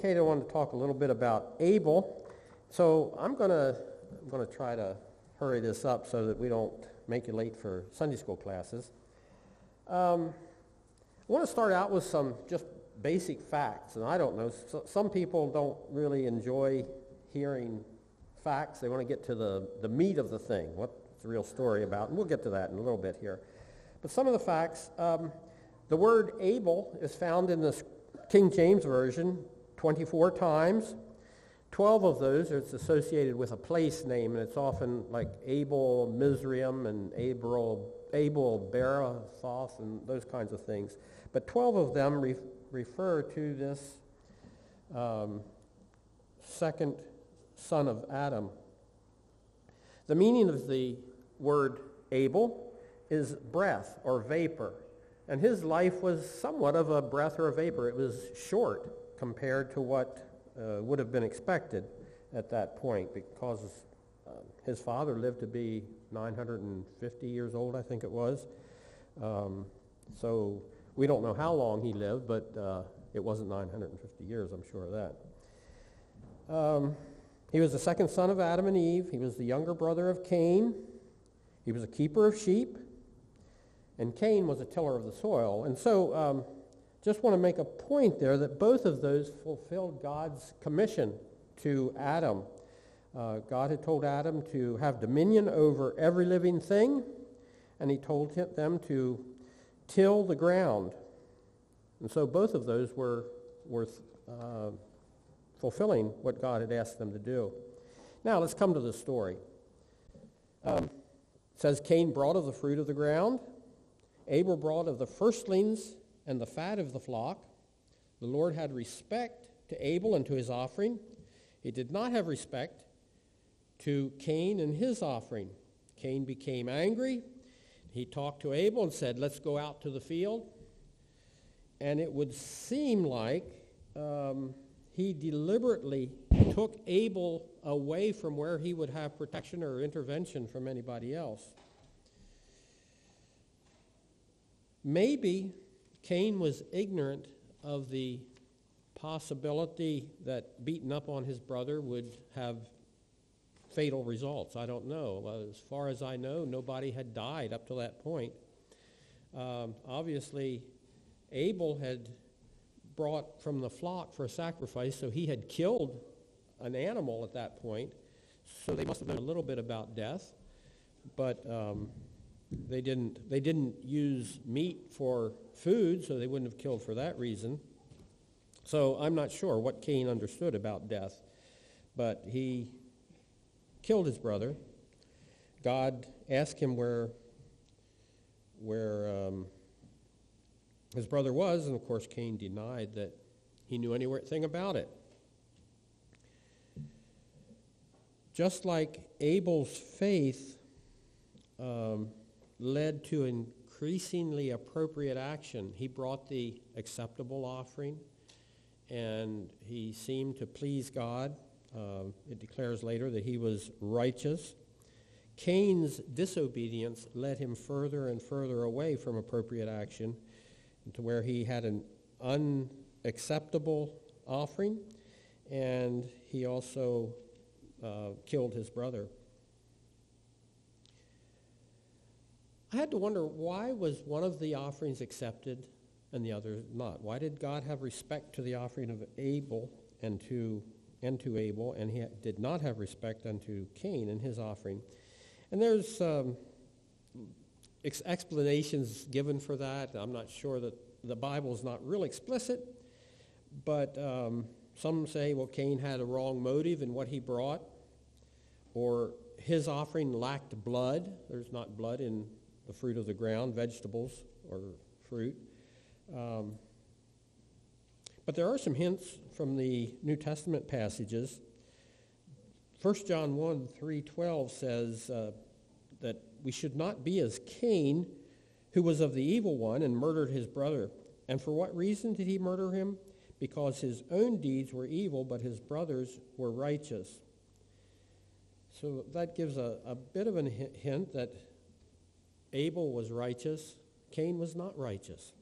indicated, I wanted to talk a little bit about Abel. So I'm going to I'm going to try to hurry this up so that we don't make you late for Sunday school classes. Um, I want to start out with some just basic facts. And I don't know, so, some people don't really enjoy hearing facts. They want to get to the, the meat of the thing, what's the real story about. And we'll get to that in a little bit here. But some of the facts, um, the word Abel is found in the King James Version 24 times. 12 of those are associated with a place name, and it's often like Abel Mizraim and Abel, Abel Berathoth and those kinds of things. But 12 of them re- refer to this um, second son of Adam. The meaning of the word Abel is breath or vapor. And his life was somewhat of a breath or a vapor. It was short compared to what uh, would have been expected at that point because uh, his father lived to be 950 years old, I think it was. Um, so we don't know how long he lived, but uh, it wasn't 950 years, I'm sure of that. Um, he was the second son of Adam and Eve. He was the younger brother of Cain. He was a keeper of sheep. And Cain was a tiller of the soil. And so um, just want to make a point there that both of those fulfilled God's commission to Adam. Uh, God had told Adam to have dominion over every living thing, and he told them to till the ground. And so both of those were, were uh, fulfilling what God had asked them to do. Now let's come to the story. Um, says Cain brought of the fruit of the ground. Abel brought of the firstlings and the fat of the flock. The Lord had respect to Abel and to his offering. He did not have respect to Cain and his offering. Cain became angry. He talked to Abel and said, Let's go out to the field. And it would seem like um, he deliberately took Abel away from where he would have protection or intervention from anybody else. Maybe Cain was ignorant of the possibility that beating up on his brother would have fatal results. I don't know. As far as I know, nobody had died up to that point. Um, obviously, Abel had brought from the flock for a sacrifice, so he had killed an animal at that point. So they must have known a little bit about death, but um, they didn't. They didn't use meat for food, so they wouldn't have killed for that reason. So I'm not sure what Cain understood about death, but he killed his brother. God asked him where, where um, his brother was, and of course Cain denied that he knew anything about it. Just like Abel's faith um, led to increasingly appropriate action. He brought the acceptable offering, and he seemed to please God. Uh, it declares later that he was righteous. Cain's disobedience led him further and further away from appropriate action to where he had an unacceptable offering, and he also uh, killed his brother. I had to wonder why was one of the offerings accepted and the other not? Why did God have respect to the offering of Abel and to and to Abel, and he did not have respect unto Cain and his offering? And there's um, ex- explanations given for that. I'm not sure that the Bible is not real explicit, but um, some say, well, Cain had a wrong motive in what he brought, or his offering lacked blood. There's not blood in the fruit of the ground, vegetables or fruit. Um, but there are some hints from the New Testament passages. 1 John 1 3:12 says uh, that we should not be as Cain, who was of the evil one and murdered his brother. And for what reason did he murder him? Because his own deeds were evil, but his brothers were righteous. So that gives a, a bit of a hint that Abel was righteous, Cain was not righteous.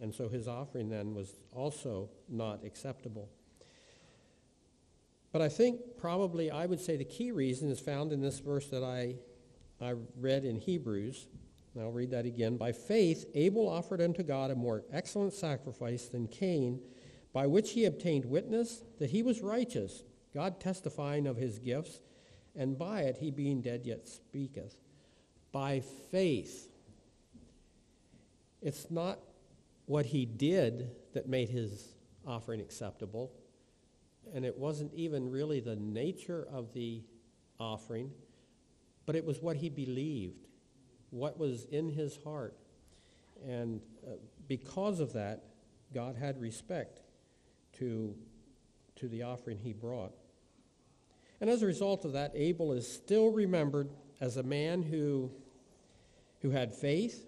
And so his offering then was also not acceptable. But I think probably I would say the key reason is found in this verse that I, I read in Hebrews. And I'll read that again. By faith, Abel offered unto God a more excellent sacrifice than Cain, by which he obtained witness that he was righteous, God testifying of his gifts, and by it he being dead yet speaketh. By faith. It's not what he did that made his offering acceptable, and it wasn't even really the nature of the offering, but it was what he believed, what was in his heart. And uh, because of that, God had respect to, to the offering he brought. And as a result of that, Abel is still remembered as a man who, who had faith,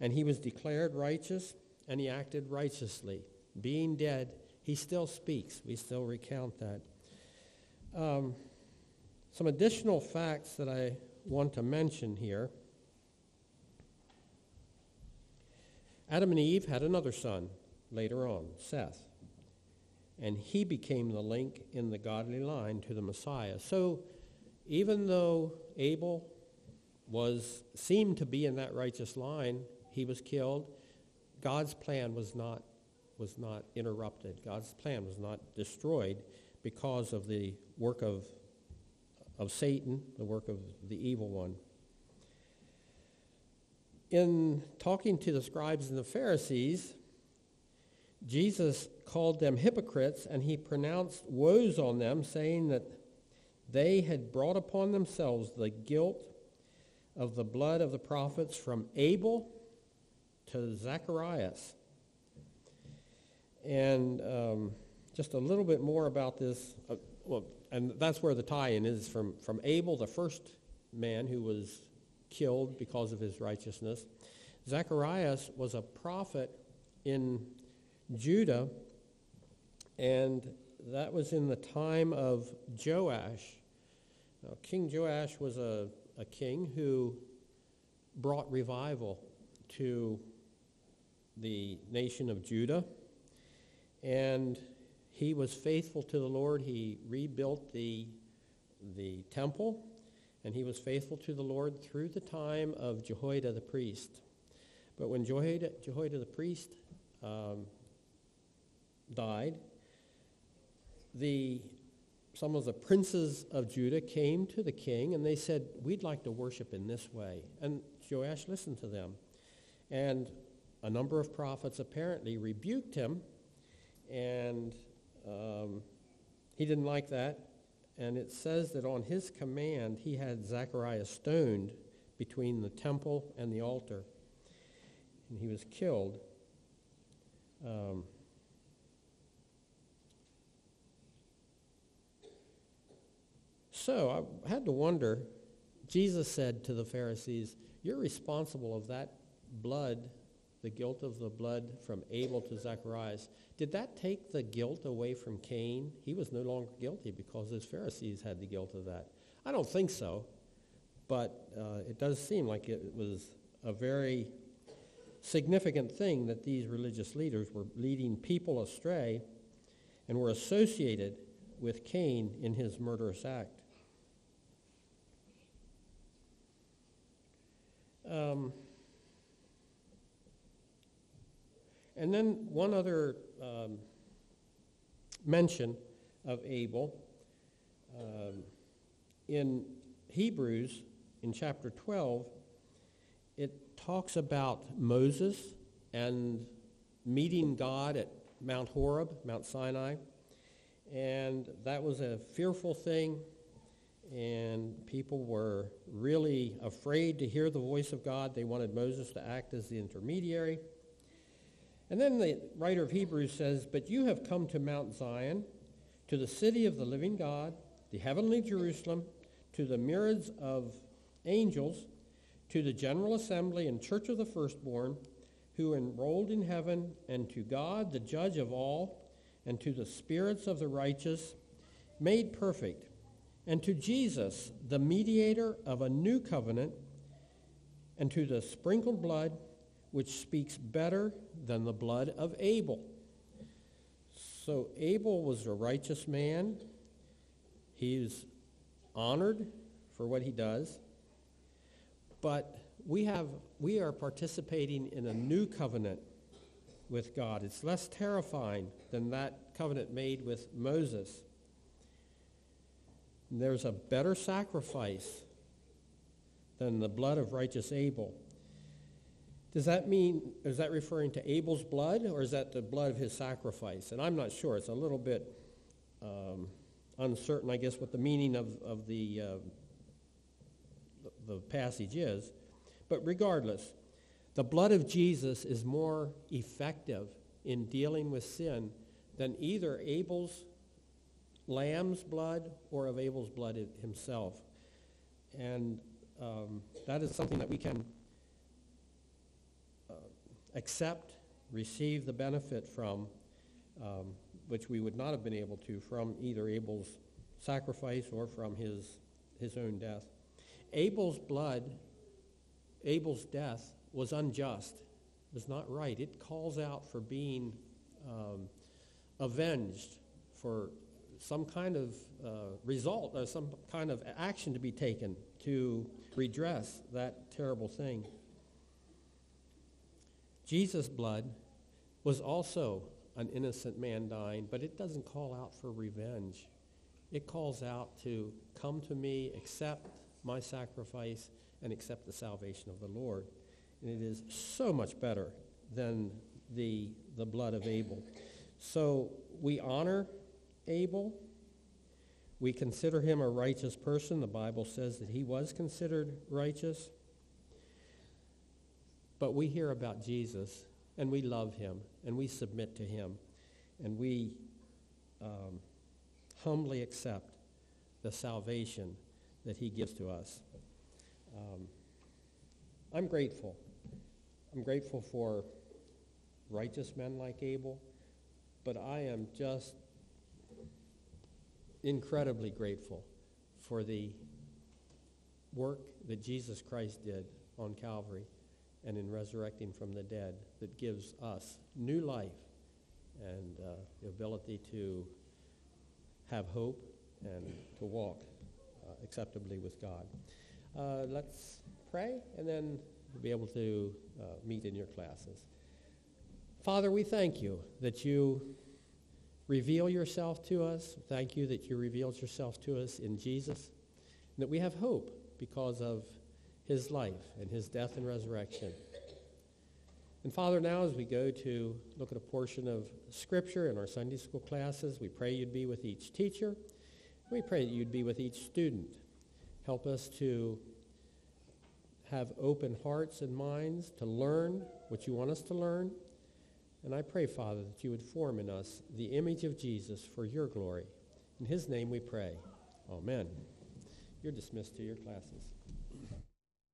and he was declared righteous, and he acted righteously. Being dead, he still speaks. We still recount that. Um, some additional facts that I want to mention here. Adam and Eve had another son later on, Seth and he became the link in the godly line to the Messiah. So even though Abel was seemed to be in that righteous line, he was killed. God's plan was not was not interrupted. God's plan was not destroyed because of the work of of Satan, the work of the evil one. In talking to the scribes and the Pharisees, Jesus called them hypocrites, and he pronounced woes on them, saying that they had brought upon themselves the guilt of the blood of the prophets from Abel to Zacharias. And um, just a little bit more about this. Uh, well, and that's where the tie-in is from, from Abel, the first man who was killed because of his righteousness. Zacharias was a prophet in Judah, and that was in the time of Joash. Now, King Joash was a, a king who brought revival to the nation of Judah, and he was faithful to the Lord. He rebuilt the, the temple, and he was faithful to the Lord through the time of Jehoiada the priest. But when Jehoiada, Jehoiada the priest um, died, the, some of the princes of Judah came to the king and they said, We'd like to worship in this way. And Joash listened to them. And a number of prophets apparently rebuked him, and um, he didn't like that. And it says that on his command, he had Zechariah stoned between the temple and the altar, and he was killed. Um, So I had to wonder, Jesus said to the Pharisees, You're responsible of that blood, the guilt of the blood from Abel to Zacharias. Did that take the guilt away from Cain? He was no longer guilty because his Pharisees had the guilt of that. I don't think so, but uh, it does seem like it was a very significant thing that these religious leaders were leading people astray and were associated with Cain in his murderous act. Um, and then one other um, mention of Abel um, in Hebrews in chapter 12, it talks about Moses and meeting God at Mount Horeb, Mount Sinai. And that was a fearful thing and people were really afraid to hear the voice of God. They wanted Moses to act as the intermediary. And then the writer of Hebrews says, But you have come to Mount Zion, to the city of the living God, the heavenly Jerusalem, to the myriads of angels, to the general assembly and church of the firstborn, who enrolled in heaven, and to God, the judge of all, and to the spirits of the righteous, made perfect and to Jesus, the mediator of a new covenant, and to the sprinkled blood, which speaks better than the blood of Abel. So Abel was a righteous man, He's honored for what he does. But we, have, we are participating in a new covenant with God. It's less terrifying than that covenant made with Moses. There's a better sacrifice than the blood of righteous Abel. Does that mean, is that referring to Abel's blood, or is that the blood of his sacrifice? And I'm not sure. It's a little bit um, uncertain, I guess, what the meaning of, of the, uh, the, the passage is. But regardless, the blood of Jesus is more effective in dealing with sin than either Abel's lamb's blood or of Abel's blood himself. And um, that is something that we can uh, accept, receive the benefit from, um, which we would not have been able to from either Abel's sacrifice or from his, his own death. Abel's blood, Abel's death was unjust, was not right. It calls out for being um, avenged, for some kind of uh, result, or some kind of action to be taken to redress that terrible thing. Jesus' blood was also an innocent man dying, but it doesn't call out for revenge. It calls out to come to me, accept my sacrifice, and accept the salvation of the Lord. And it is so much better than the, the blood of Abel. So we honor Abel. We consider him a righteous person. The Bible says that he was considered righteous. But we hear about Jesus, and we love him, and we submit to him, and we um, humbly accept the salvation that he gives to us. Um, I'm grateful. I'm grateful for righteous men like Abel, but I am just incredibly grateful for the work that Jesus Christ did on Calvary and in resurrecting from the dead that gives us new life and uh, the ability to have hope and to walk uh, acceptably with God. Uh, let's pray and then we'll be able to uh, meet in your classes. Father, we thank you that you reveal yourself to us. Thank you that you revealed yourself to us in Jesus, and that we have hope because of his life and his death and resurrection. And Father, now as we go to look at a portion of Scripture in our Sunday school classes, we pray you'd be with each teacher. We pray that you'd be with each student. Help us to have open hearts and minds to learn what you want us to learn and I pray, Father, that you would form in us the image of Jesus for your glory. In his name we pray. Amen. You're dismissed to your classes.